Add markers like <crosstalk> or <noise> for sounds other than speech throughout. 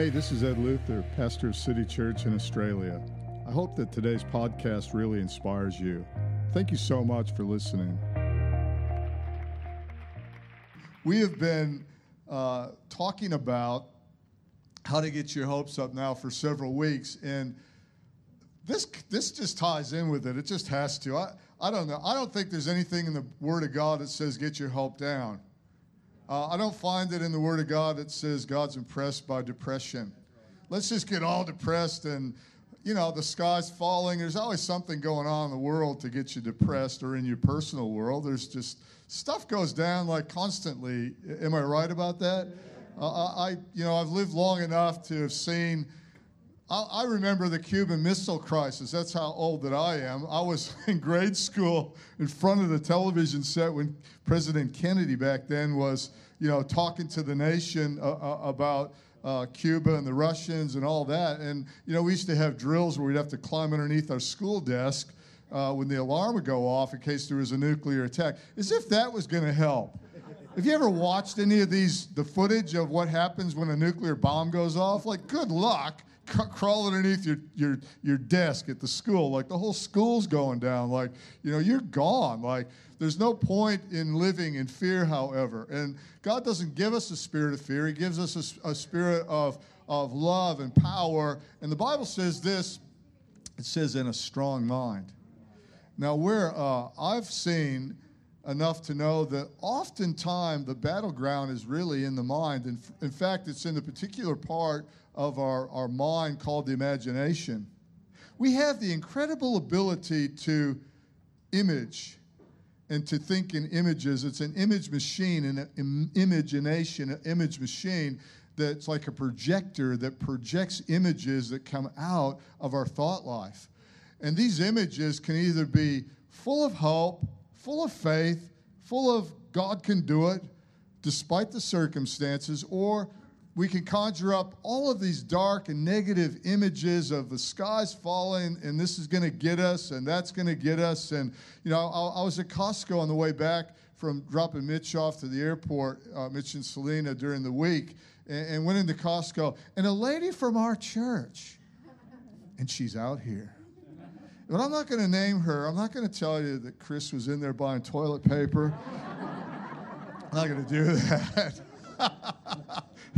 Hey, this is Ed Luther, pastor of City Church in Australia. I hope that today's podcast really inspires you. Thank you so much for listening. We have been uh, talking about how to get your hopes up now for several weeks, and this this just ties in with it. It just has to. I, I don't know. I don't think there's anything in the Word of God that says get your hope down. Uh, I don't find it in the Word of God that says God's impressed by depression. Let's just get all depressed and, you know, the sky's falling. There's always something going on in the world to get you depressed or in your personal world. There's just stuff goes down like constantly. Am I right about that? Uh, I, you know, I've lived long enough to have seen. I remember the Cuban Missile Crisis. That's how old that I am. I was <laughs> in grade school in front of the television set when President Kennedy back then was, you know, talking to the nation uh, uh, about uh, Cuba and the Russians and all that. And, you know, we used to have drills where we'd have to climb underneath our school desk uh, when the alarm would go off in case there was a nuclear attack, as if that was going to help. Have you ever watched any of these, the footage of what happens when a nuclear bomb goes off? Like, good luck crawl underneath your, your, your desk at the school. Like, the whole school's going down. Like, you know, you're gone. Like, there's no point in living in fear, however. And God doesn't give us a spirit of fear, He gives us a, a spirit of, of love and power. And the Bible says this it says, in a strong mind. Now, where uh, I've seen enough to know that oftentimes the battleground is really in the mind. And in fact, it's in the particular part of our, our mind called the imagination. We have the incredible ability to image and to think in images. It's an image machine, an imagination, an image machine that's like a projector that projects images that come out of our thought life. And these images can either be full of hope, full of faith, full of God can do it despite the circumstances, or we can conjure up all of these dark and negative images of the skies falling and this is going to get us and that's going to get us. And, you know, I, I, was at Costco on the way back from dropping Mitch off to the airport, uh, Mitch and Selena during the week, and, and went into Costco. And a lady from our church, and she's out here. But I'm not going to name her. I'm not going to tell you that Chris was in there buying toilet paper. <laughs> I'm not going to do that. <laughs>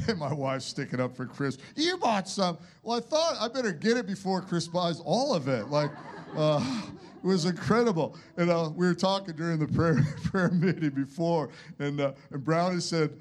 <laughs> and my wife's sticking up for Chris. You bought some. Well, I thought I better get it before Chris buys all of it. Like, uh, it was incredible. And uh, we were talking during the prayer <laughs> prayer meeting before, and uh, and Brownie said.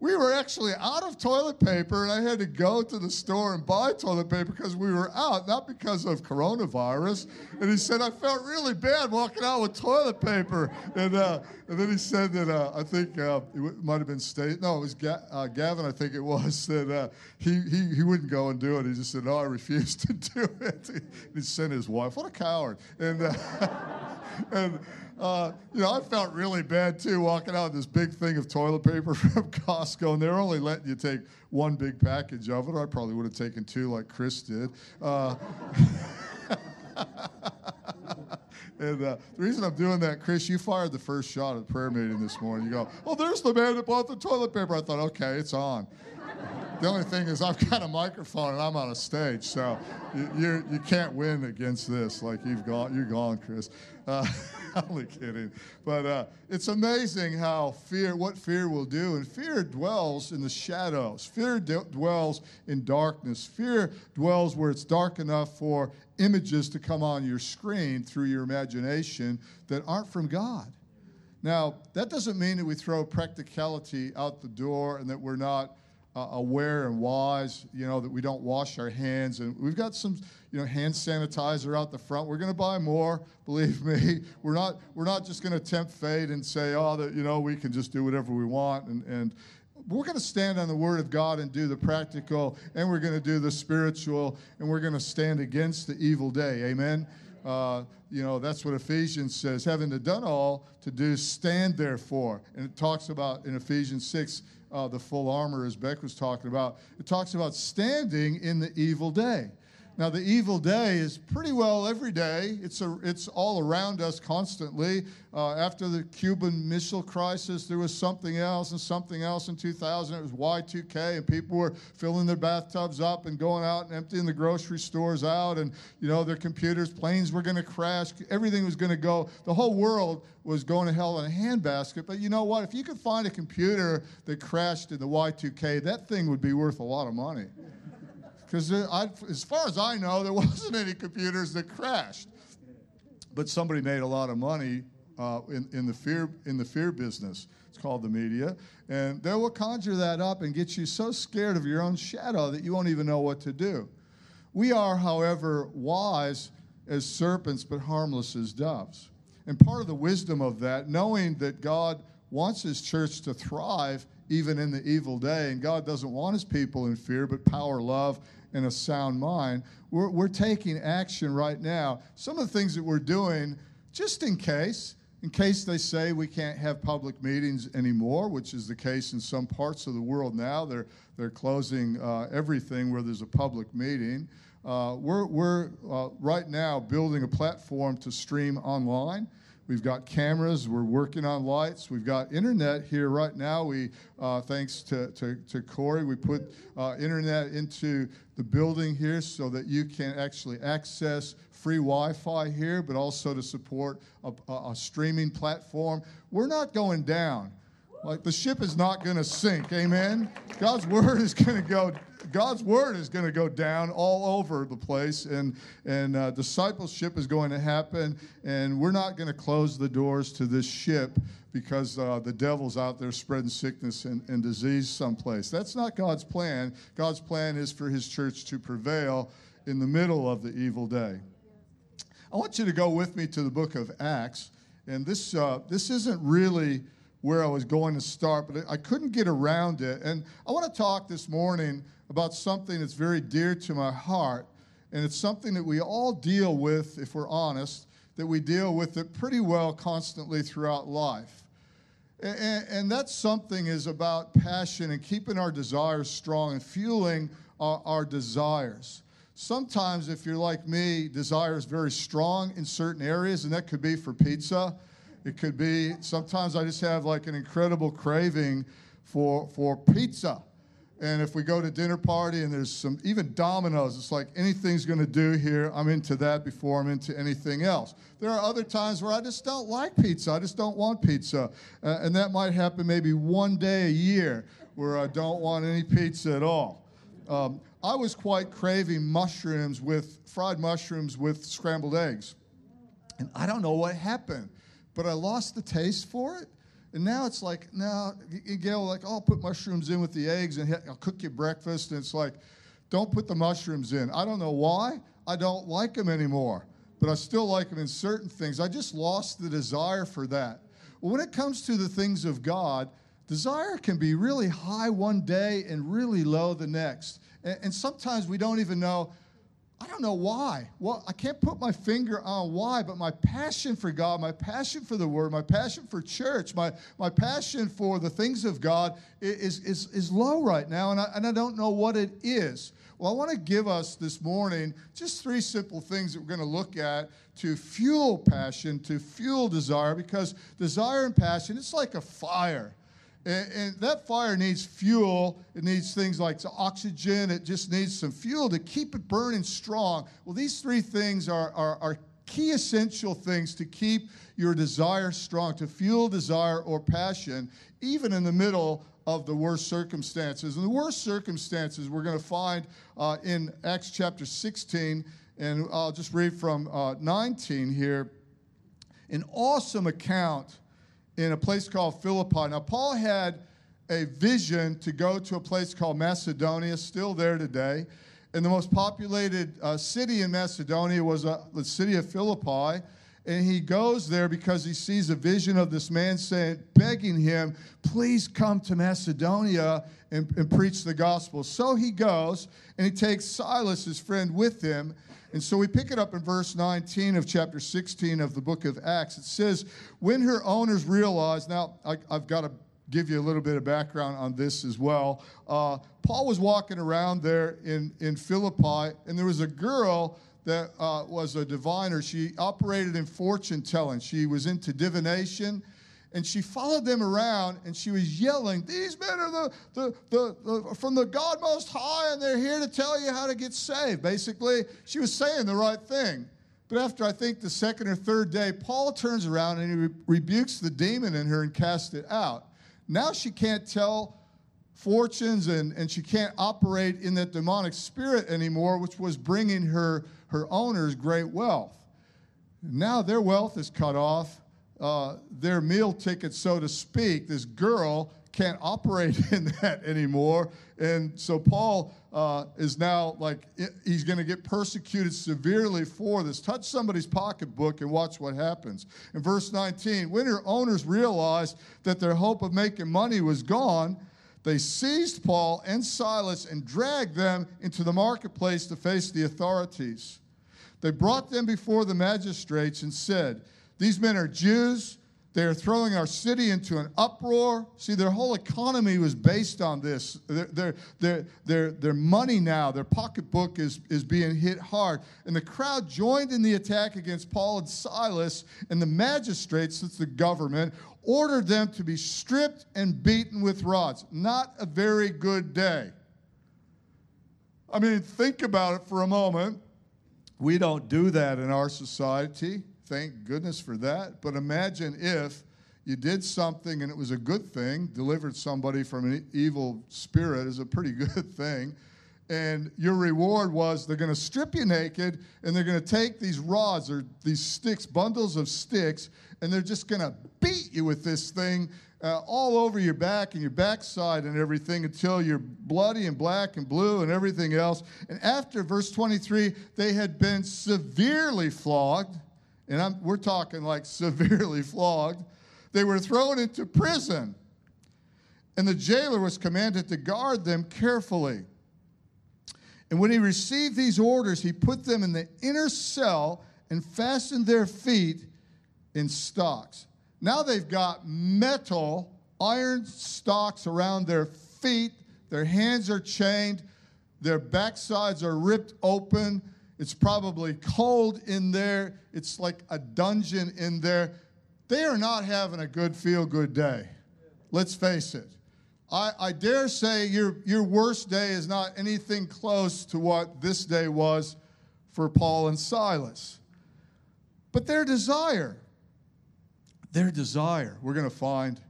We were actually out of toilet paper, and I had to go to the store and buy toilet paper because we were out, not because of coronavirus. And he said, I felt really bad walking out with toilet paper. And, uh, and then he said that uh, I think uh, it might have been State, no, it was Ga- uh, Gavin, I think it was, <laughs> that uh, he, he, he wouldn't go and do it. He just said, No, I refuse to <laughs> do it. <laughs> he sent his wife. What a coward. And, uh, and uh, you know, I felt really bad too walking out with this big thing of toilet paper <laughs> from Costco, and they're only letting you take one big package of it. I probably would have taken two, like Chris did. Uh, <laughs> and uh, the reason I'm doing that, Chris, you fired the first shot at the prayer meeting this morning. You go, "Oh, there's the man that bought the toilet paper." I thought, "Okay, it's on." The only thing is, I've got a microphone and I'm on a stage, so you, you, you can't win against this. Like you've gone, you're gone, Chris. Uh, <laughs> <laughs> only kidding. But uh, it's amazing how fear, what fear will do. And fear dwells in the shadows. Fear d- dwells in darkness. Fear dwells where it's dark enough for images to come on your screen through your imagination that aren't from God. Now, that doesn't mean that we throw practicality out the door and that we're not uh, aware and wise, you know, that we don't wash our hands. And we've got some, you know, hand sanitizer out the front. We're going to buy more, <laughs> believe me. We're not, we're not just going to tempt fate and say, oh, that, you know, we can just do whatever we want. And, and we're going to stand on the Word of God and do the practical, and we're going to do the spiritual, and we're going to stand against the evil day. Amen. Uh, you know, that's what Ephesians says, having done all to do, stand therefore. And it talks about in Ephesians 6, uh, the full armor, as Beck was talking about. It talks about standing in the evil day. Now, the evil day is pretty well every day. It's, a, it's all around us constantly. Uh, after the Cuban Missile Crisis, there was something else and something else in 2000. It was Y2K, and people were filling their bathtubs up and going out and emptying the grocery stores out, and you know their computers, planes were going to crash, everything was going to go. The whole world was going to hell in a handbasket. But you know what? If you could find a computer that crashed in the Y2K, that thing would be worth a lot of money. Because as far as I know, there <laughs> wasn't any computers that crashed. But somebody made a lot of money uh, in, in, the fear, in the fear business. It's called the media. And they will conjure that up and get you so scared of your own shadow that you won't even know what to do. We are, however, wise as serpents, but harmless as doves. And part of the wisdom of that, knowing that God wants his church to thrive even in the evil day, and God doesn't want his people in fear, but power, love, and a sound mind. We're, we're taking action right now. Some of the things that we're doing, just in case, in case they say we can't have public meetings anymore, which is the case in some parts of the world now. They're, they're closing uh, everything where there's a public meeting. Uh, we're we're uh, right now building a platform to stream online. We've got cameras. We're working on lights. We've got internet here right now. We, uh, thanks to, to, to, Corey, we put uh, internet into the building here so that you can actually access free Wi-Fi here, but also to support a, a, a streaming platform. We're not going down. Like the ship is not going to sink. Amen. God's word is going to go God's word is going to go down all over the place, and and uh, discipleship is going to happen, and we're not going to close the doors to this ship because uh, the devil's out there spreading sickness and, and disease someplace. That's not God's plan. God's plan is for His church to prevail in the middle of the evil day. I want you to go with me to the book of Acts, and this uh, this isn't really where I was going to start, but I couldn't get around it. And I want to talk this morning about something that's very dear to my heart, and it's something that we all deal with, if we're honest, that we deal with it pretty well constantly throughout life. And, and that something is about passion and keeping our desires strong and fueling our, our desires. Sometimes, if you're like me, desire is very strong in certain areas, and that could be for pizza. It could be sometimes I just have like an incredible craving for, for pizza. And if we go to dinner party and there's some, even Domino's, it's like anything's going to do here. I'm into that before I'm into anything else. There are other times where I just don't like pizza. I just don't want pizza. Uh, and that might happen maybe one day a year where I don't want any pizza at all. Um, I was quite craving mushrooms with fried mushrooms with scrambled eggs. And I don't know what happened, but I lost the taste for it. And now it's like, now, Gail, like, oh, I'll put mushrooms in with the eggs and I'll cook you breakfast. And it's like, don't put the mushrooms in. I don't know why. I don't like them anymore, but I still like them in certain things. I just lost the desire for that. When it comes to the things of God, desire can be really high one day and really low the next. And sometimes we don't even know I don't know why. Well, I can't put my finger on why, but my passion for God, my passion for the Word, my passion for church, my, my passion for the things of God is, is, is low right now, and I, and I don't know what it is. Well, I want to give us this morning just three simple things that we're going to look at to fuel passion, to fuel desire, because desire and passion, it's like a fire. And, and, that fire needs fuel. It needs things like oxygen. It just needs some fuel to keep it burning strong. Well, these three things are, are, are key essential things to keep your desire strong, to fuel desire or passion, even in the middle of the worst circumstances. And the worst circumstances we're going to find uh, in Acts chapter 16, and I'll just read from uh, 19 here. An awesome account in a place called Philippi. Now, Paul had a vision to go to a place called Macedonia, still there today. And the most populated uh, city in Macedonia was uh, the city of Philippi. And he goes there because he sees a vision of this man saying, begging him, please come to Macedonia and, and preach the gospel. So he goes and he takes Silas, his friend, with him. And so we pick it up in verse 19 of chapter 16 of the book of Acts. It says, When her owners realized, now I, have got to give you a little bit of background on this as well. Uh, Paul was walking around there in, in Philippi, and there was a girl that uh, was a diviner. She operated in fortune telling, she was into divination. And she followed them around and she was yelling, These men are the, the, the, the, from the God Most High, and they're here to tell you how to get saved. Basically, she was saying the right thing. But after I think the second or third day, Paul turns around and he re- rebukes the demon in her and casts it out. Now she can't tell fortunes and, and she can't operate in that demonic spirit anymore, which was bringing her, her owners great wealth. Now their wealth is cut off, uh, their meal ticket, so to speak. This girl can't operate <laughs> in that anymore. And so Paul uh, is now like, he's going to get persecuted severely for this. Touch somebody's pocketbook and watch what happens. In verse 19, when her owners realized that their hope of making money was gone, they seized Paul and Silas and dragged them into the marketplace to face the authorities. They brought them before the magistrates and said, These men are Jews they are throwing our city into an uproar. See, their whole economy was based on this. Their, their, their, their, their money now, their pocketbook is, is being hit hard. And the crowd joined in the attack against Paul and Silas, and the magistrates, that's the government, ordered them to be stripped and beaten with rods. Not a very good day. I mean, think about it for a moment. We don't do that in our society. Thank goodness for that. But imagine if you did something and it was a good thing, delivered somebody from an evil spirit is a pretty <laughs> good thing. And your reward was they're going to strip you naked and they're going to take these rods or these sticks, bundles of sticks, and they're just going to beat you with this thing uh, all over your back and your backside and everything until you're bloody and black and blue and everything else. And after verse 23, they had been severely flogged and I'm, we're talking like <laughs> severely flogged. They were thrown into prison, and the jailer was commanded to guard them carefully. And when he received these orders, he put them in the inner cell and fastened their feet in stocks. Now they've got metal, iron stocks around their feet. Their hands are chained. Their backsides are ripped open. It's probably cold in there. It's like a dungeon in there. They are not having a good feel good day. Let's face it. I, I, dare say your, your worst day is not anything close to what this day was for Paul and Silas. But their desire, their desire, we're going to find,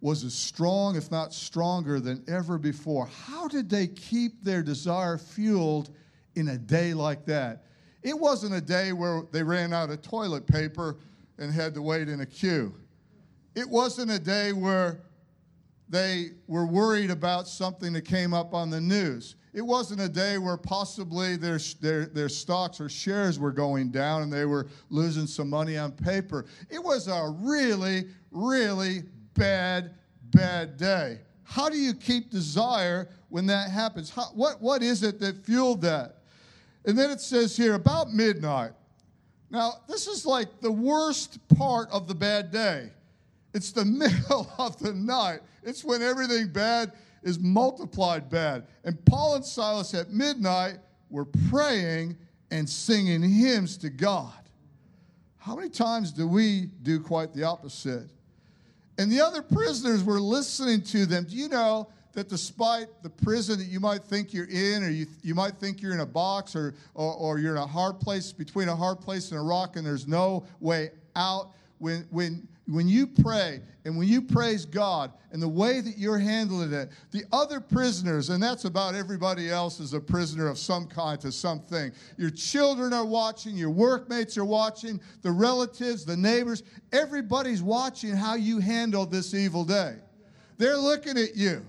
was as strong, if not stronger, than ever before. How did they keep their desire fueled in a day like that. It wasn't a day where they ran out of toilet paper and had to wait in a queue. It wasn't a day where they were worried about something that came up on the news. It wasn't a day where possibly their, their, their stocks or shares were going down and they were losing some money on paper. It was a really, really bad, bad day. How do you keep desire when that happens? How, what, what is it that fueled that? And then it says here, about midnight. Now, this is like the worst part of the bad day. It's the <laughs> middle of the night. It's when everything bad is multiplied bad. And Paul and Silas at midnight were praying and singing hymns to God. How many times do we do quite the opposite? And the other prisoners were listening to them. Do you know that despite the prison that you might think you're in, or you, you might think you're in a box, or, or, or you're in a hard place between a hard place and a rock, and there's no way out, when, when, when you pray and when you praise God and the way that you're handling it, the other prisoners, and that's about everybody else is a prisoner of some kind to something. Your children are watching, your workmates are watching, the relatives, the neighbors, everybody's watching how you handle this evil day. They're looking at you.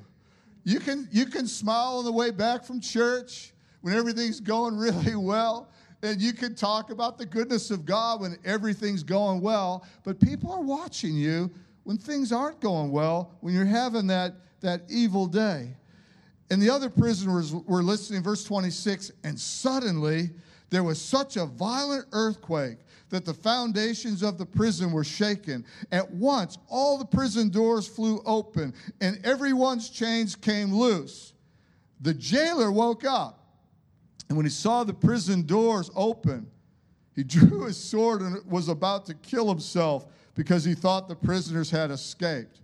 You can, you can smile on the way back from church when everything's going <laughs> really well. And you can talk about the goodness of God when everything's going well. But people are watching you when things aren't going well, when you're having that, that evil day. And the other prisoners were listening, verse 26, and suddenly there was such a violent earthquake that the foundations of the prison were shaken. At once, all the prison doors flew open, and everyone's chains came loose. The jailer woke up, and when he saw the prison doors open, he <laughs> drew his sword and was about to kill himself because he thought the prisoners had escaped.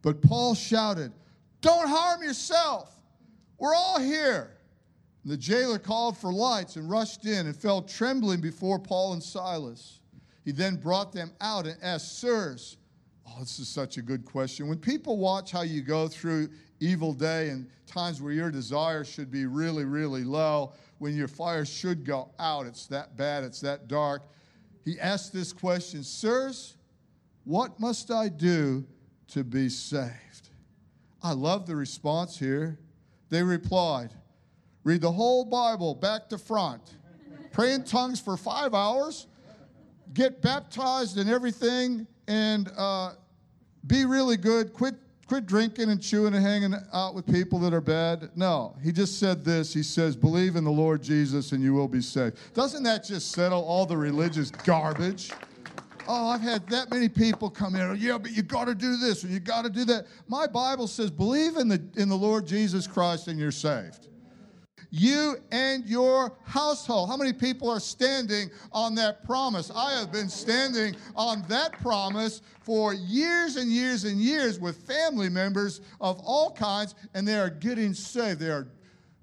But Paul shouted, Don't harm yourself. We're all here. And the jailer called for lights and rushed in and fell trembling before Paul and Silas. He then brought them out and asked, Sirs, oh, this is such a good question. When people watch how you go through evil day and times where your desire should be really, really low, when your fire should go out, it's that bad, it's that dark. He asked this question Sirs, what must I do to be saved? I love the response here. They replied, Read the whole Bible back to front, pray in tongues for five hours, get baptized and everything, and uh, be really good. Quit, quit drinking and chewing and hanging out with people that are bad. No, he just said this. He says, Believe in the Lord Jesus and you will be saved. Doesn't that just settle all the religious garbage? Oh, I've had that many people come in. Yeah, but you got to do this or you got to do that. My Bible says, believe in the, in the Lord Jesus Christ and you're saved. You and your household. How many people are standing on that promise? I have been standing on that promise for years and years and years with family members of all kinds, and they are getting saved. They are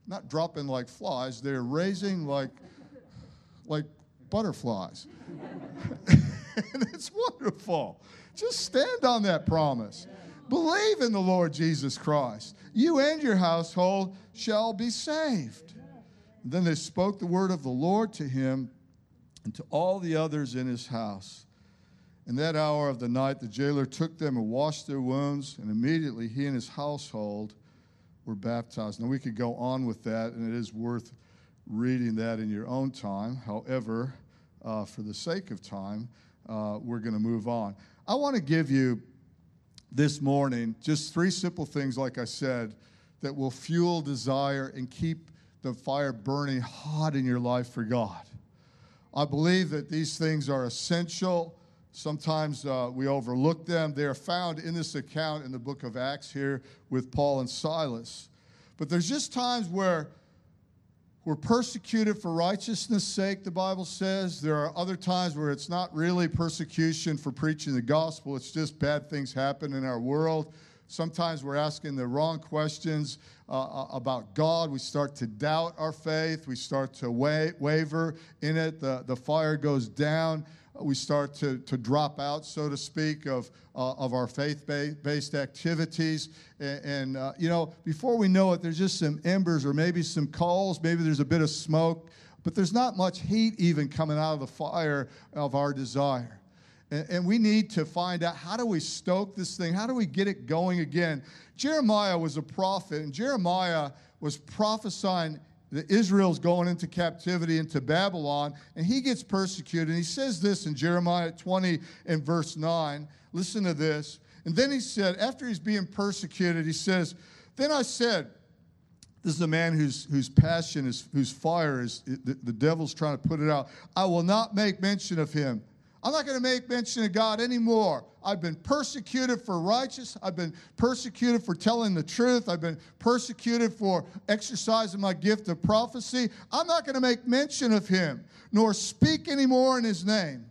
not dropping like flies, they're raising like, like butterflies. <laughs> and it's wonderful. Just stand on that promise. Believe in the Lord Jesus Christ. You and your household shall be saved. And then they spoke the word of the Lord to him and to all the others in his house. In that hour of the night, the jailer took them and washed their wounds, and immediately he and his household were baptized. Now, we could go on with that, and it is worth reading that in your own time. However, uh, for the sake of time, uh, we're going to move on. I want to give you this morning just three simple things, like I said, that will fuel desire and keep the fire burning hot in your life for God. I believe that these things are essential. Sometimes uh, we overlook them. They are found in this account in the book of Acts here with Paul and Silas. But there's just times where we're persecuted for righteousness' sake, the Bible says. There are other times where it's not really persecution for preaching the gospel, it's just bad things happen in our world. Sometimes we're asking the wrong questions uh, uh about God. We start to doubt our faith. We start to wa- waver in it. The, the fire goes down we start to, to drop out, so to speak, of, uh, of our faith based activities. And, and uh, you know, before we know it, there's just some embers or maybe some coals, maybe there's a bit of smoke, but there's not much heat even coming out of the fire of our desire. And, and we need to find out how do we stoke this thing? How do we get it going again? Jeremiah was a prophet, and Jeremiah was prophesying that Israel's going into captivity into Babylon, and he gets persecuted. And he says this in Jeremiah 20 and verse 9. Listen to this. And then he said, after he's being persecuted, he says, Then I said, this is a man whose, whose passion is, whose fire is, the, the devil's trying to put it out. I will not make mention of him. I'm not going to make mention of God anymore. I've been persecuted for righteous. I've been persecuted for telling the truth. I've been persecuted for exercising my gift of prophecy. I'm not going to make mention of him, nor speak anymore in his name.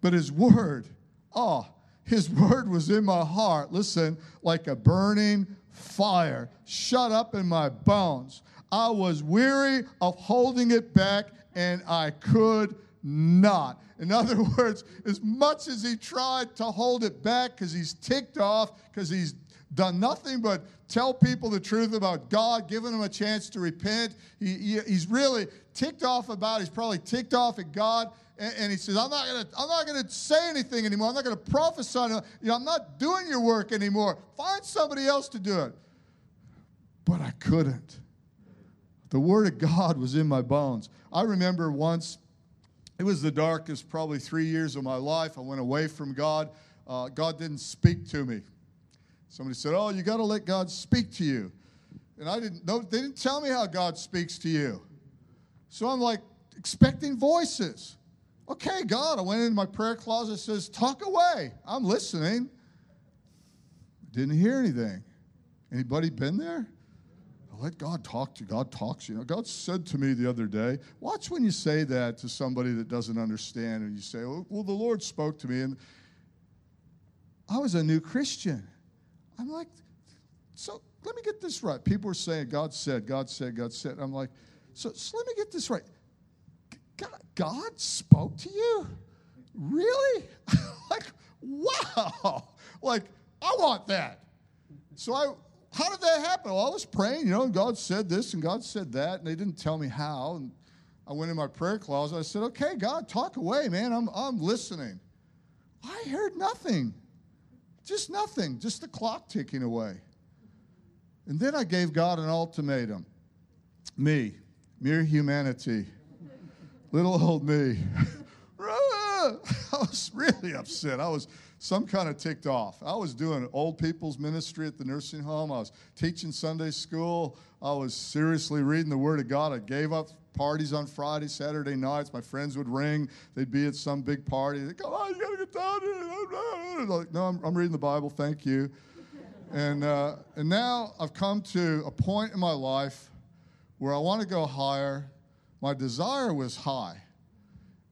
But his word, oh, his word was in my heart. Listen, like a burning fire shut up in my bones. I was weary of holding it back, and I could not. In other <laughs> words, as much as he tried to hold it back because he's ticked off, because he's done nothing but tell people the truth about God, giving them a chance to repent, he, he, he's really ticked off about, It. he's probably ticked off at God. And, and he says, I'm not gonna, I'm not gonna say anything anymore. I'm not gonna prophesy. You know, I'm not doing your work anymore. Find somebody else to do it. But I couldn't. The word of God was in my bones. I remember once it was the darkest, probably three years of my life. I went away from God. Uh, God didn't speak to me. Somebody said, Oh, you got to let God speak to you. And I didn't know, they didn't tell me how God speaks to you. So I'm like expecting voices. Okay, God, I went into my prayer closet, says, talk away. I'm listening. Didn't hear anything. Anybody been there? Let God talk to you. God talks. You know, God said to me the other day, watch when you say that to somebody that doesn't understand, and you say, well, the Lord spoke to me, and I was a new Christian. I'm like, so let me get this right. People are saying, God said, God said, God said. I'm like, so, so let me get this right. God, God spoke to you? Really? <laughs> like, wow. Like, I want that. So I, how did that happen? Well, I was praying, you know, and God said this and God said that, and they didn't tell me how. And I went in my prayer closet. I said, okay, God, talk away, man. I'm, I'm listening. I heard nothing. Just nothing. Just the clock ticking away. And then I gave God an ultimatum. Me, mere humanity, little old me. <laughs> I was really upset. I was some kind of ticked off. I was doing old people's ministry at the nursing home. I was teaching Sunday school. I was seriously reading the Word of God. I gave up parties on Friday, Saturday nights. My friends would ring. They'd be at some big party. They'd go, oh, you got to get down here. Like, no, I'm, I'm, reading the Bible. Thank you. <laughs> And, uh, and now I've come to a point in my life where I want to go higher. My desire was high.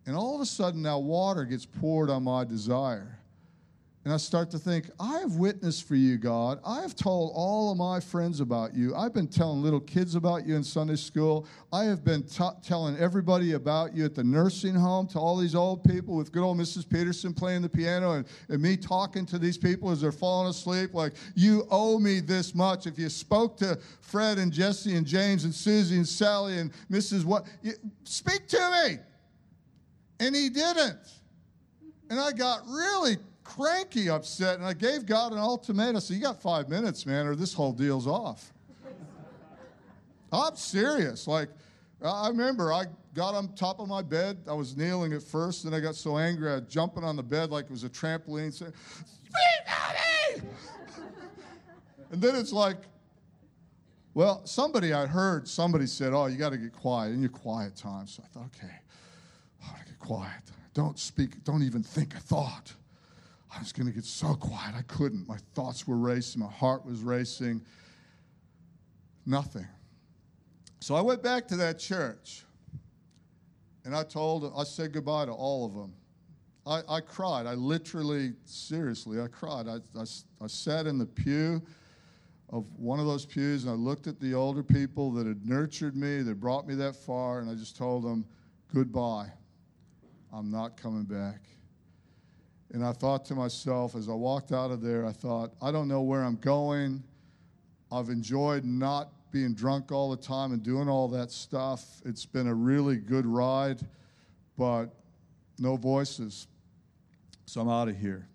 And all of a sudden, now water gets poured on my desire. And I start to think, I have witnessed for you, God. I have told all of my friends about you. I've been telling little kids about you in Sunday school. I have been t- telling everybody about you at the nursing home to all these old people with good old Mrs. Peterson playing the piano and, and me talking to these people as they're falling asleep. Like, you owe me this much. If you spoke to Fred and Jesse and James and Susie and Sally and Mrs. What, you, speak to me. And he didn't. And I got really cranky upset, and I gave God an ultimatum. Said, You got five minutes, man, or this whole deal's off. <laughs> I'm serious. Like, I remember I got on top of my bed. I was kneeling at first, and I got so angry, I was jumping on the bed like it was a trampoline, saying, Speak <laughs> and then it's like, well, somebody I heard, somebody said, Oh, you got to get quiet in your quiet time. So I thought, okay, I got to get quiet. Don't speak, don't even think a thought. I was going to get so quiet. I couldn't. My thoughts were racing, my heart was racing. Nothing. So I went back to that church and I told, I said goodbye to all of them. I, I cried. I literally, seriously, I cried. I, I, I sat in the pew of one of those pews and I looked at the older people that had nurtured me, that brought me that far, and I just told them, goodbye. I'm not coming back. And I thought to myself as I walked out of there, I thought, I don't know where I'm going. I've enjoyed not being drunk all the time and doing all that stuff. It's been a really good ride, but no voices. So I'm out of here.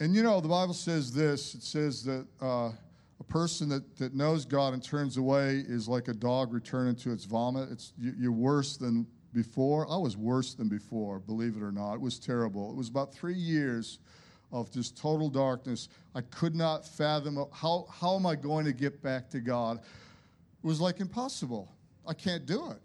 And you know, the Bible says this it says that uh, a person that, that knows God and turns away is like a dog returning to its vomit. It's, you're worse than before. I was worse than before, believe it or not. It was terrible. It was about three years of just total darkness. I could not fathom how, how am I going to get back to God? It was like impossible. I can't do it.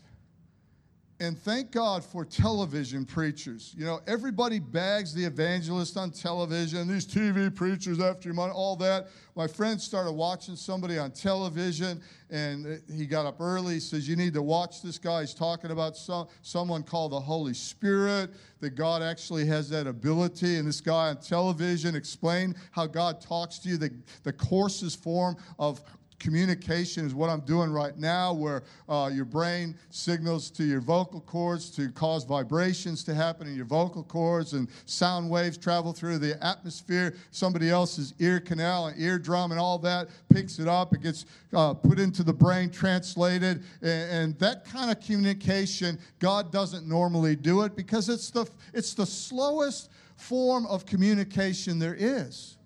And thank God for television preachers. You know, everybody bags the evangelist on television, these TV preachers after your money, all that. My friend started watching somebody on television, and he got up early. He says, You need to watch this guy. He's talking about some, someone called the Holy Spirit, that God actually has that ability. And this guy on television explained how God talks to you, the, the coarsest form of communication is what I'm doing right now, where uh, your brain signals to your vocal cords to cause vibrations to happen in your vocal cords, and sound waves travel through the atmosphere. Somebody else's ear canal and eardrum and all that picks it up. It gets uh, put into the brain, translated, and, and that kind of communication, God doesn't normally do it because it's the it's the slowest form of communication there is.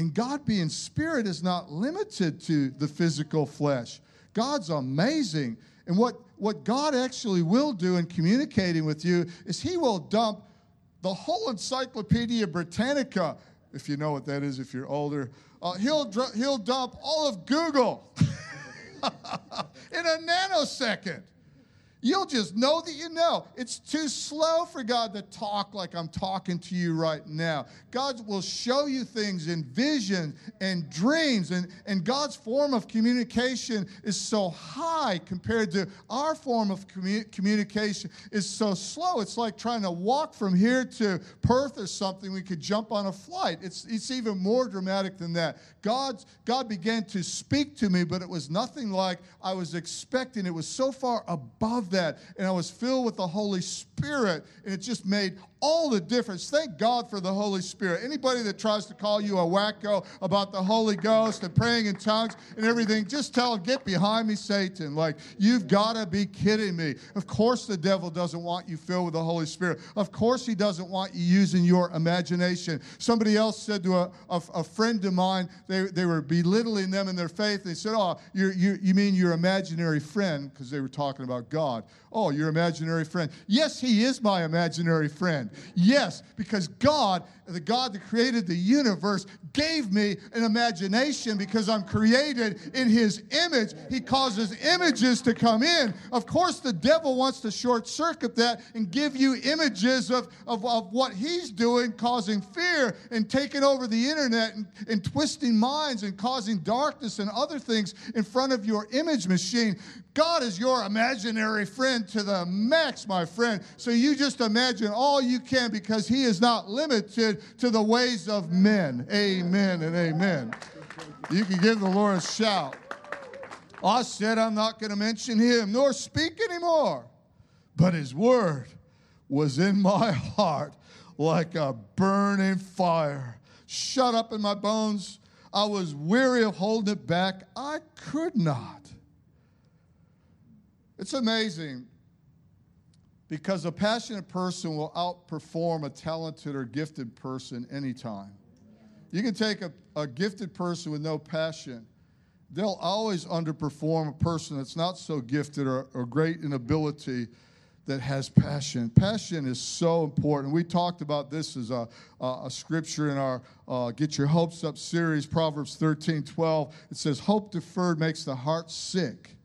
And God being spirit is not limited to the physical flesh. God's amazing. And what, what God actually will do in communicating with you is He will dump the whole Encyclopedia Britannica, if you know what that is, if you're older. Uh, he'll, he'll dump all of Google <laughs> in a nanosecond. You'll just know that you know. It's too slow for God to talk like I'm talking to you right now. God will show you things in visions and dreams, and, and God's form of communication is so high compared to our form of commu- communication is so slow. It's like trying to walk from here to Perth or something. We could jump on a flight. It's, it's even more dramatic than that. God's, God began to speak to me, but it was nothing like I was expecting. It was so far above that. And I was filled with the Holy Spirit, and it just made all the difference. Thank God for the Holy Spirit. Anybody that tries to call you a wacko about the Holy Ghost and praying in tongues and everything, just tell them, get behind me, Satan. Like, you've got to be kidding me. Of course, the devil doesn't want you filled with the Holy Spirit. Of course, he doesn't want you using your imagination. Somebody else said to a, a, a friend of mine, they, they were belittling them in their faith. They said, Oh, you you mean your imaginary friend? Because they were talking about God. Oh, your imaginary friend. Yes, he is my imaginary friend. Yes, because God, the God that created the universe, gave me an imagination because I'm created in his image. He causes images to come in. Of course, the devil wants to short circuit that and give you images of, of, of what he's doing, causing fear and taking over the internet and, and twisting minds and causing darkness and other things in front of your image machine. God is your imaginary friend to the max, my friend. So you just imagine all you can because he is not limited to the ways of men. Amen and amen. You can give the Lord a shout. I said I'm not going to mention him nor speak anymore, but his word was in my heart like a burning fire. Shut up in my bones. I was weary of holding it back. I could not. It's amazing because a passionate person will outperform a talented or gifted person anytime. You can take a, a gifted person with no passion, they'll always underperform a person that's not so gifted or, or great in ability that has passion. Passion is so important. We talked about this as a, a, a scripture in our uh, Get Your Hopes Up series, Proverbs 13 12. It says, Hope deferred makes the heart sick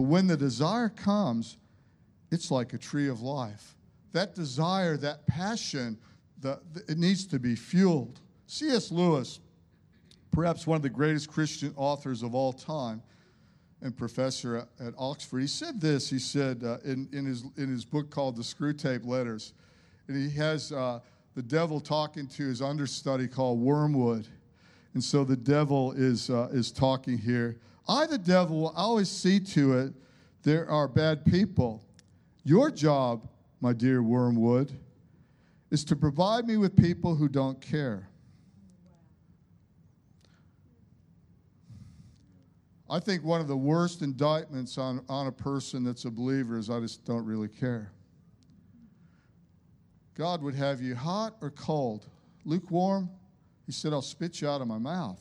but when the desire comes, it's like a tree of life. That desire, that passion, the, the, it needs to be fueled. C.S. Lewis, perhaps one of the greatest Christian authors of all time and professor at, at Oxford, he said this. He said uh, in, in, his, in his book called The Screwtape Letters, and he has uh, the devil talking to his understudy called Wormwood. And so the devil is, uh, is talking here. I, the devil, will always see to it there are bad people. Your job, my dear Wormwood, is to provide me with people who don't care. I think one of the worst indictments on, on a person that's a believer is I just don't really care. God would have you hot or cold, lukewarm. He said, I'll spit you out of my mouth.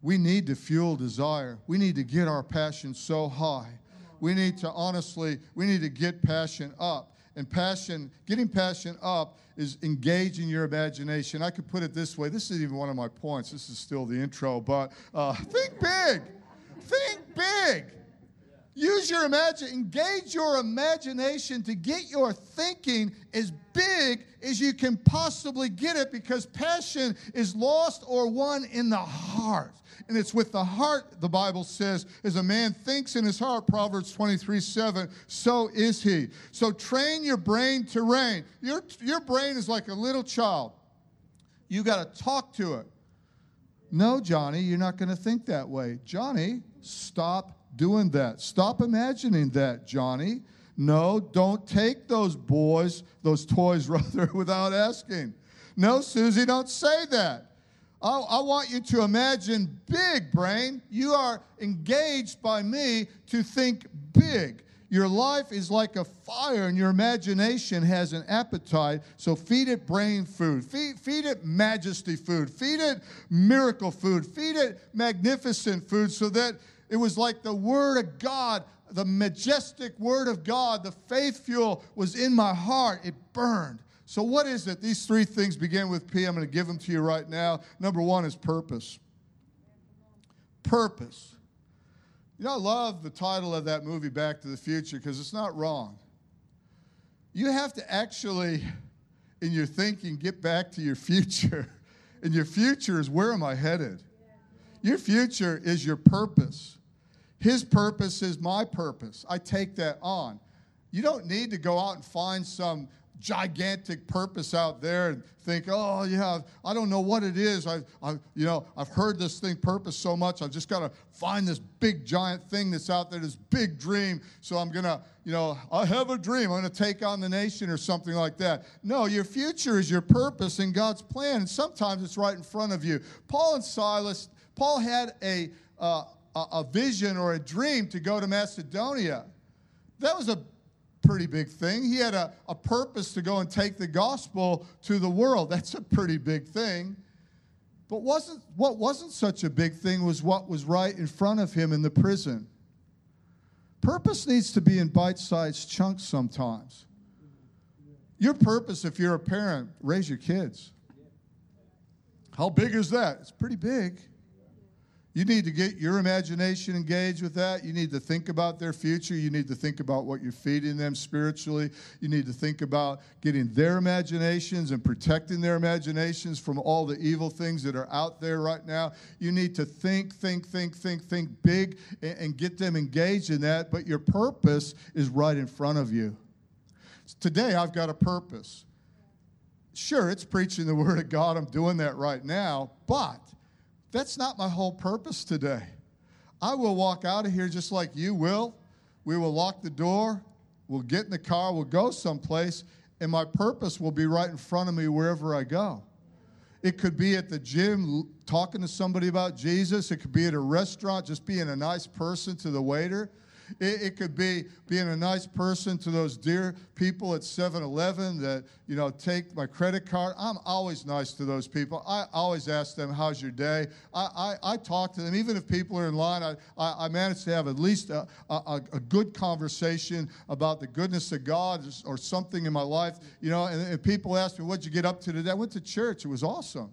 We need to fuel desire. We need to get our passion so high. We need to honestly, we need to get passion up. And passion, getting passion up is engaging your imagination. I could put it this way. This is even one of my points. This is still the intro, but uh, think big. Think big. Use your imagine, engage your imagination to get your thinking as big as you can possibly get it because passion is lost or won in the heart. And it's with the heart, the Bible says, as a man thinks in his heart, Proverbs 23 7, so is he. So train your brain to reign. Your, your brain is like a little child. You got to talk to it. No, Johnny, you're not going to think that way. Johnny, stop doing that. Stop imagining that, Johnny. No, don't take those boys, those toys, <laughs> rather, without asking. No, Susie, don't say that. I, I, want you to imagine big, brain. You are engaged by me to think big. Your life is like a fire, and your imagination has an appetite. So feed it brain food, feed, feed it majesty food, feed it miracle food, feed it magnificent food, so that it was like the Word of God, the majestic Word of God, the faith fuel was in my heart. It burned. So, what is it? These three things begin with P. I'm going to give them to you right now. Number one is purpose. Purpose. You know, I love the title of that movie, Back to the Future, because it's not wrong. You have to actually, in your thinking, get back to your future. <laughs> and your future is where am I headed? Your future is your purpose. His purpose is my purpose. I take that on. You don't need to go out and find some gigantic purpose out there and think, oh yeah, I don't know what it is. I, I, you know, I've heard this thing purpose so much. I've just got to find this big giant thing that's out there, this big dream. So I'm gonna, you know, I have a dream. I'm gonna take on the nation or something like that. No, your future is your purpose in God's plan, and sometimes it's right in front of you. Paul and Silas, Paul had a uh, a vision or a dream to go to Macedonia. That was a pretty big thing. He had a, a purpose to go and take the gospel to the world. <laughs> That's a pretty big thing. But wasn't, what wasn't such a big thing was what was right in front of him in the prison. Purpose needs to be in bite sized chunks sometimes. Your purpose, if you're a parent, raise your kids. How big is that? It's pretty big. You need to get your imagination engaged with that. You need to think about their future. You need to think about what you're feeding them spiritually. You need to think about getting their imaginations and protecting their imaginations from all the evil things that are out there right now. You need to think, think, think, think, think big and, and get them engaged in that. But your purpose is right in front of you. Today, I've got a purpose. Sure, it's preaching the Word of God. I'm doing that right now. But that's not my whole purpose today. I will walk out of here just like you will. We will lock the door, we'll get in the car, we'll go someplace, and my purpose will be right in front of me wherever I go. It could be at the gym talking to somebody about Jesus. It could be at a restaurant just being a nice person to the waiter. It, it could be being a nice person to those dear people at 7 Eleven that, you know, take my credit card. I'm always nice to those people. I always ask them, How's your day? I, I, I talk to them. Even if people are in line, I, I, I manage to have at least a, a, a, good conversation about the goodness of God or something in my life. You know, and, and people ask me, What'd you get up to today? I went to church. It was awesome.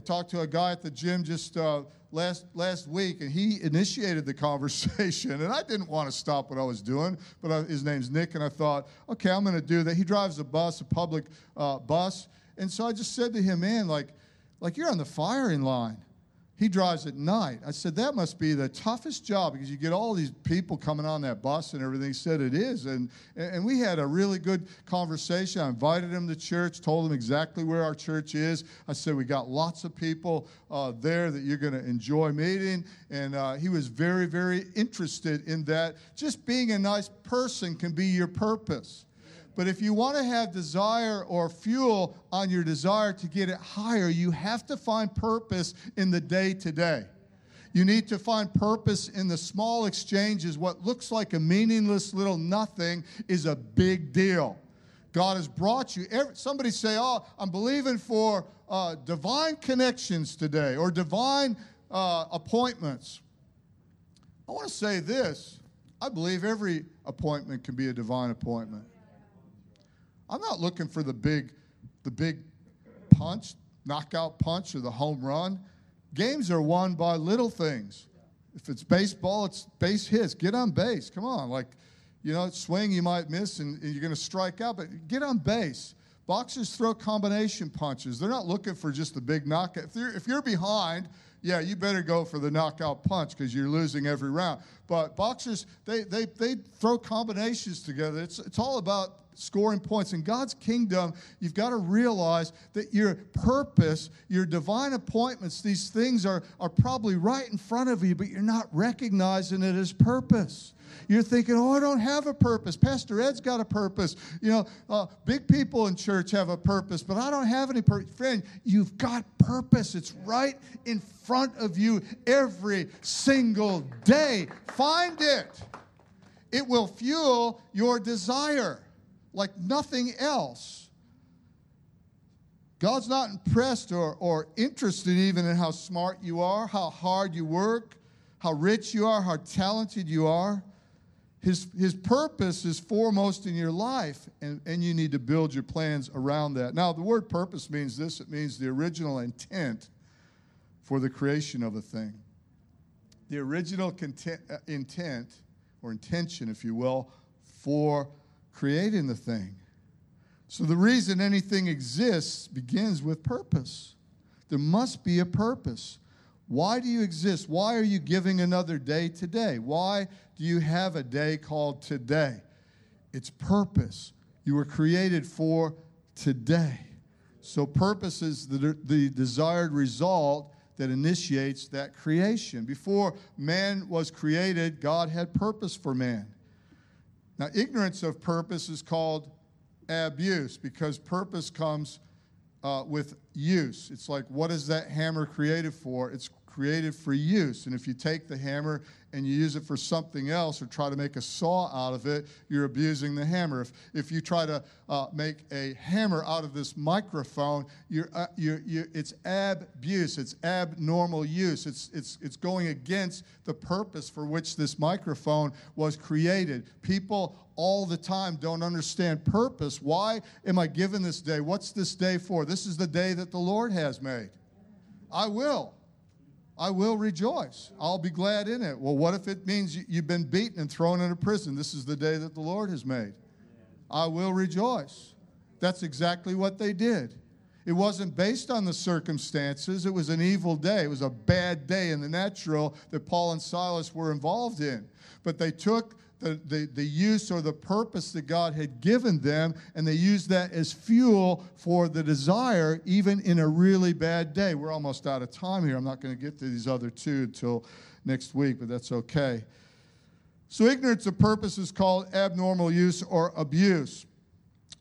I talked to a guy at the gym just. Uh, last last week, and he initiated the <laughs> conversation. And I didn't want to stop what I was doing, but I, his name's Nick, and I thought, okay, I'm going to do that. He drives a bus, a public uh, bus, and so I just said to him, man, like, like you're on the firing line. He drives at night. I said, that must be the toughest job because you get all these people coming on that bus and everything. He said it is. And, and we had a really good conversation. I invited him to church, told him exactly where our church is. I said, we got lots of people uh, there that you're going to enjoy meeting. And uh, he was very, very interested in that. Just being a nice person can be your purpose. But if you want to have desire or fuel on your desire to get it higher, you have to find purpose in the day to day. You need to find purpose in the small exchanges. What looks like a meaningless little nothing is a big deal. God has brought you. Somebody say, Oh, I'm believing for uh, divine connections today or divine uh, appointments. I want to say this I believe every appointment can be a divine appointment. I'm not looking for the big, the big punch, knockout punch, or the home run. Games are won by little things. If it's baseball, it's base hits. Get on base. Come on, like, you know, swing you might miss and, you're going to strike out, but get on base. Boxers throw combination punches. They're not looking for just the big knockout. If you're, if you're behind, yeah, you better go for the knockout punch because you're losing every round. But boxers, they, they, they throw combinations together. It's, it's all about scoring points. In God's kingdom, you've got to realize that your purpose, your divine appointments, these things are, are probably right in front of you, but you're not recognizing it as purpose. You're thinking, oh, I don't have a purpose. Pastor Ed's got a purpose. You know, uh, big people in church have a purpose, but I don't have any purpose. Friend, you've got purpose. It's right in front of you every single day. Find it, it will fuel your desire like nothing else. God's not impressed or, or interested even in how smart you are, how hard you work, how rich you are, how talented you are. His, his purpose is foremost in your life, and, and you need to build your plans around that. Now, the word purpose means this it means the original intent for the creation of a thing. the original content, uh, intent or intention, if you will, for creating the thing. So the reason anything exists begins with purpose. There must be a purpose. Why do you exist? Why are you giving another day today? Why do you have a day called today? It's purpose. You were created for today. So, purpose is the, the desired result that initiates that creation. Before man was created, God had purpose for man. Now, ignorance of purpose is called abuse because purpose comes uh, with use. It's like, what is that hammer created for? It's created for use. And if you take the hammer and you use it for something else or try to make a saw out of it, you're abusing the hammer. If, if you try to uh, make a hammer out of this microphone, you're, uh, you're, you're, it's abuse, it's abnormal use. It's, it's, it's going against the purpose for which this microphone was created. People all the time don't understand purpose. Why am I given this day? What's this day for? This is the day that the Lord has made. I will. I will rejoice. I'll be glad in it. Well, what if it means you've been beaten and thrown into prison? This is the day that the Lord has made. I will rejoice. That's exactly what they did. It wasn't based on the circumstances. It was an evil day. It was a bad day in the natural that Paul and Silas were involved in. But they took the, the, the use or the purpose that God had given them, and they used that as fuel for the desire, even in a really bad day. We're almost out of time here. I'm not going to get to these other two until next week, but that's okay. So, ignorance of purpose is called abnormal use or abuse.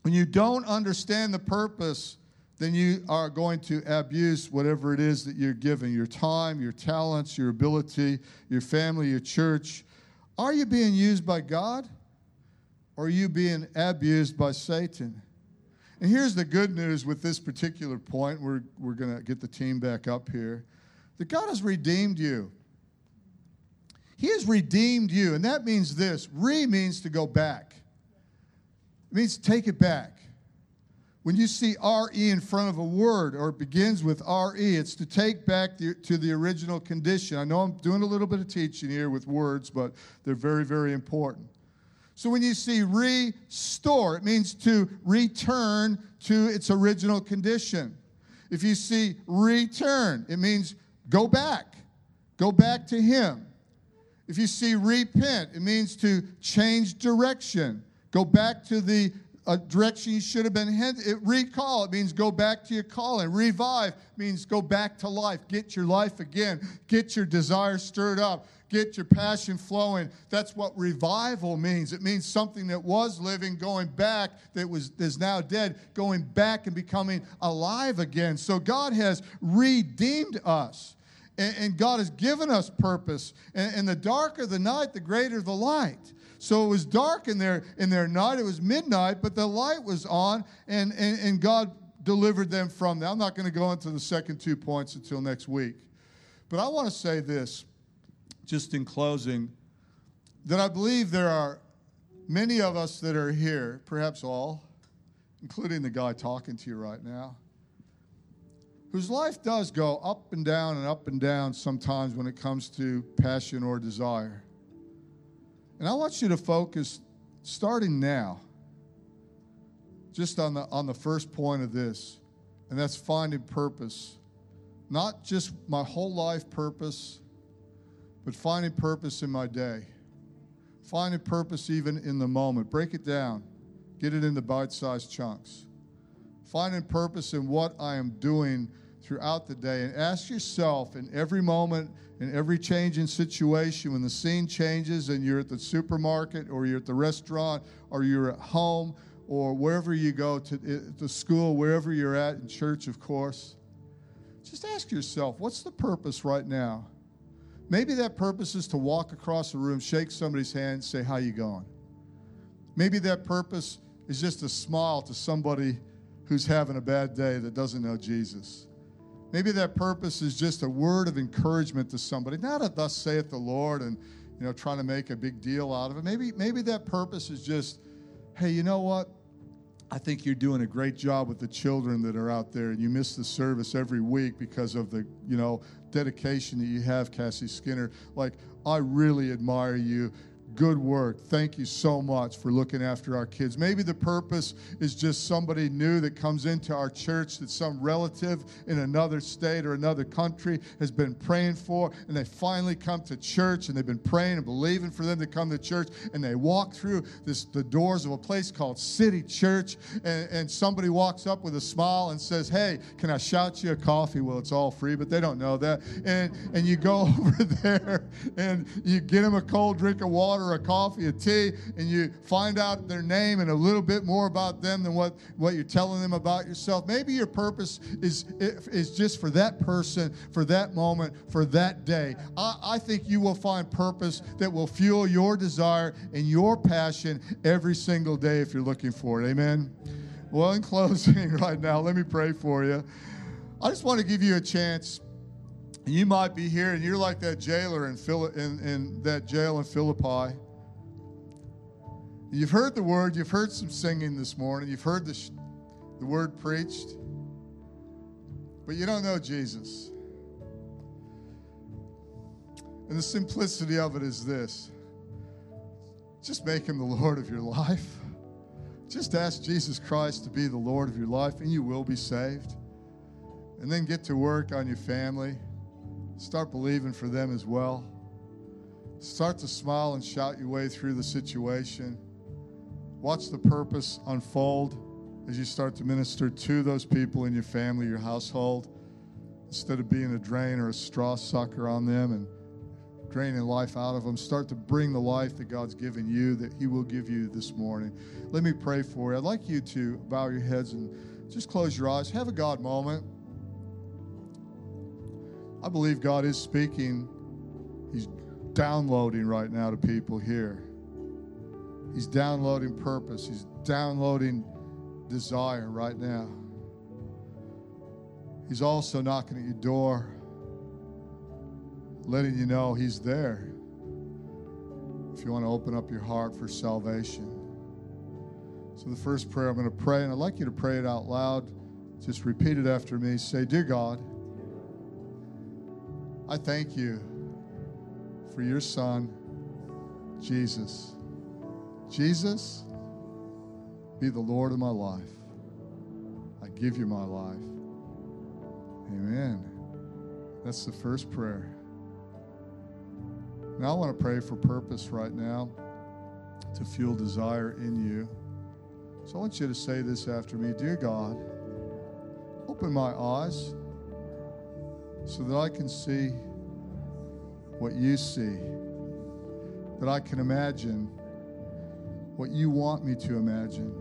When you don't understand the purpose, then you are going to abuse whatever it is that you're given your time, your talents, your ability, your family, your church are you being used by God or are you being abused by Satan? And here's the good news with this particular point. We're, we're going to get the team back up here. That God has redeemed you. He has redeemed you. And that means this re means to go back, it means take it back. When you see RE in front of a word or it begins with RE, it's to take back the, to the original condition. I know I'm doing a little bit of teaching here with words, but they're very, very important. So when you see restore, it means to return to its original condition. If you see return, it means go back, go back to Him. If you see repent, it means to change direction, go back to the a direction you should have been headed. It, recall, it means go back to your calling. Revive means go back to life. Get your life again. Get your desire stirred up. Get your passion flowing. That's what revival means. It means something that was living going back, that was is now dead, going back and becoming alive again. So God has redeemed us. And, and God has given us purpose. And, and the darker the night, the greater the light. So it was dark in their in their night. It was midnight, but the light was on, and, and, and God delivered them from that. I'm not going to go into the second two points until next week. But I want to say this, just in closing, that I believe there are many of us that are here, perhaps all, including the guy talking to you right now, whose life does go up and down and up and down sometimes when it comes to passion or desire. And I want you to focus, starting now, just on the, on the first point of this, and that's finding purpose. Not just my whole life purpose, but finding purpose in my day. Finding purpose even in the moment. Break it down, get it into bite sized chunks. Finding purpose in what I am doing throughout the day and ask yourself in every moment, in every changing situation, when the scene changes and you're at the supermarket or you're at the restaurant or you're at home or wherever you go to, eh, the school, wherever you're at, in church, of course, just ask yourself, what's the purpose right now? Maybe that purpose is to walk across the room, shake somebody's hand, say, How you going? Maybe that purpose is just a smile to somebody who's having a bad day that doesn't know Jesus. Maybe that purpose is just a word of encouragement to somebody, not a thus saith the Lord and you know trying to make a big deal out of it. Maybe maybe that purpose is just, hey, you know what? I think you're doing a great job with the children that are out there, and you miss the service every week because of the, you know, dedication that you have, Cassie Skinner. Like, I really admire you good work. Thank you so much for looking after our kids. Maybe the purpose is just somebody new that comes into our church that some relative in another state or another country has been praying for, and they finally come to church and they've been praying and believing for them to come to church, and they walk through this, the doors of a place called City Church, and, and somebody walks up with a smile and says, Hey, can I shout you a coffee? Well, it's all free, but they don't know that. And, and you go <laughs> over there and you get them a cold drink of water or a coffee, a tea, and you find out their name and a little bit more about them than what, what you're telling them about yourself. Maybe your purpose is, is just for that person, for that moment, for that day. I, I think you will find purpose that will fuel your desire and your passion every single day if you're looking for it. Amen. Well, in closing, <laughs> right now, let me pray for you. I just want to give you a chance and you might be here and you're like that jailer in, Phil- in, in that jail in Philippi. You've heard the word, you've heard some singing this morning, you've heard the, sh- the word preached, but you don't know Jesus. And the simplicity of it is this just make him the Lord of your life. Just ask Jesus Christ to be the Lord of your life, and you will be saved. And then get to work on your family Start believing for them as well. Start to smile and shout your way through the situation. Watch the purpose unfold as you start to minister to those people in your family, your household, instead of being a drain or a straw sucker on them and draining life out of them. Start to bring the life that God's given you, that He will give you this morning. Let me pray for you. I'd like you to bow your heads and just close your eyes. Have a God moment. I believe God is speaking. He's downloading right now to people here. He's downloading purpose. He's downloading desire right now. He's also knocking at your door, letting you know He's there. If you want to open up your heart for salvation. So, the first prayer I'm going to pray, and I'd like you to pray it out loud. Just repeat it after me. Say, Dear God, I thank you for your son, Jesus. Jesus, be the Lord of my life. I give you my life. Amen. That's the first prayer. Now I want to pray for purpose right now to fuel desire in you. So I want you to say this after me Dear God, open my eyes so that I can see what you see, that I can imagine what you want me to imagine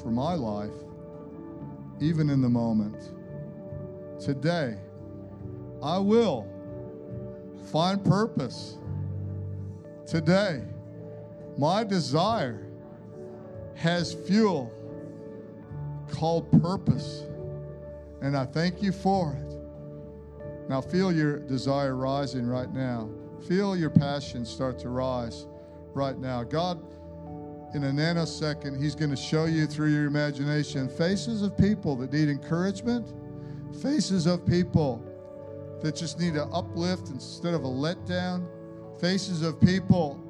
for my life, even in the moment. Today, I will find purpose. Today, my desire has fuel called purpose, and I thank you for it. Now, feel your desire rising right now. Feel your passion start to rise right now. God, in a nanosecond, He's going to show you through your imagination faces of people that need encouragement, faces of people that just need an uplift instead of a letdown, faces of people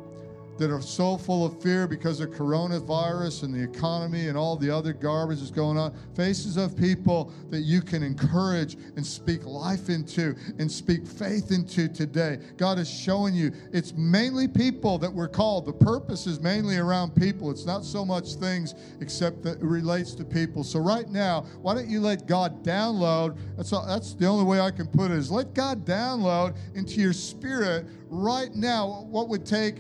that are so full of fear because of coronavirus and the economy and all the other garbage that's going on. Faces of people that you can encourage and speak life into and speak faith into today. God is showing you it's mainly people that we're called. The purpose is mainly around people. It's not so much things except that it relates to people. So right now, why don't you let God download? That's all, that's the only way I can put it is let God download into your spirit right now what would take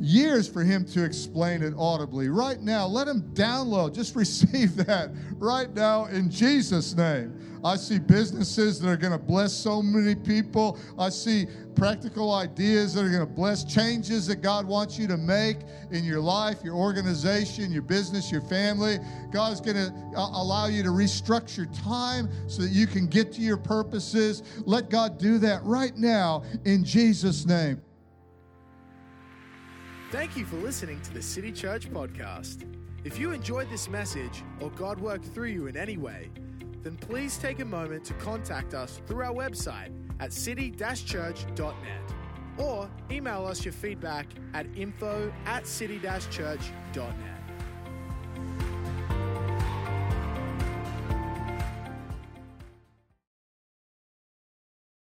years for him to explain it audibly. Right now, let him download, just <laughs> receive that right now in Jesus' name. I see businesses that are going to bless so many people. I see practical ideas that are going to bless changes that God wants you to make in your life, your organization, your business, your family. God's going to uh, allow you to restructure time so that you can get to your purposes. Let God do that right now in Jesus' name. Thank you for listening to the City Church podcast. If you enjoyed this message or God worked through you in any way, then please take a moment to contact us through our website at city-church.net or email us your feedback at info at city-church.net.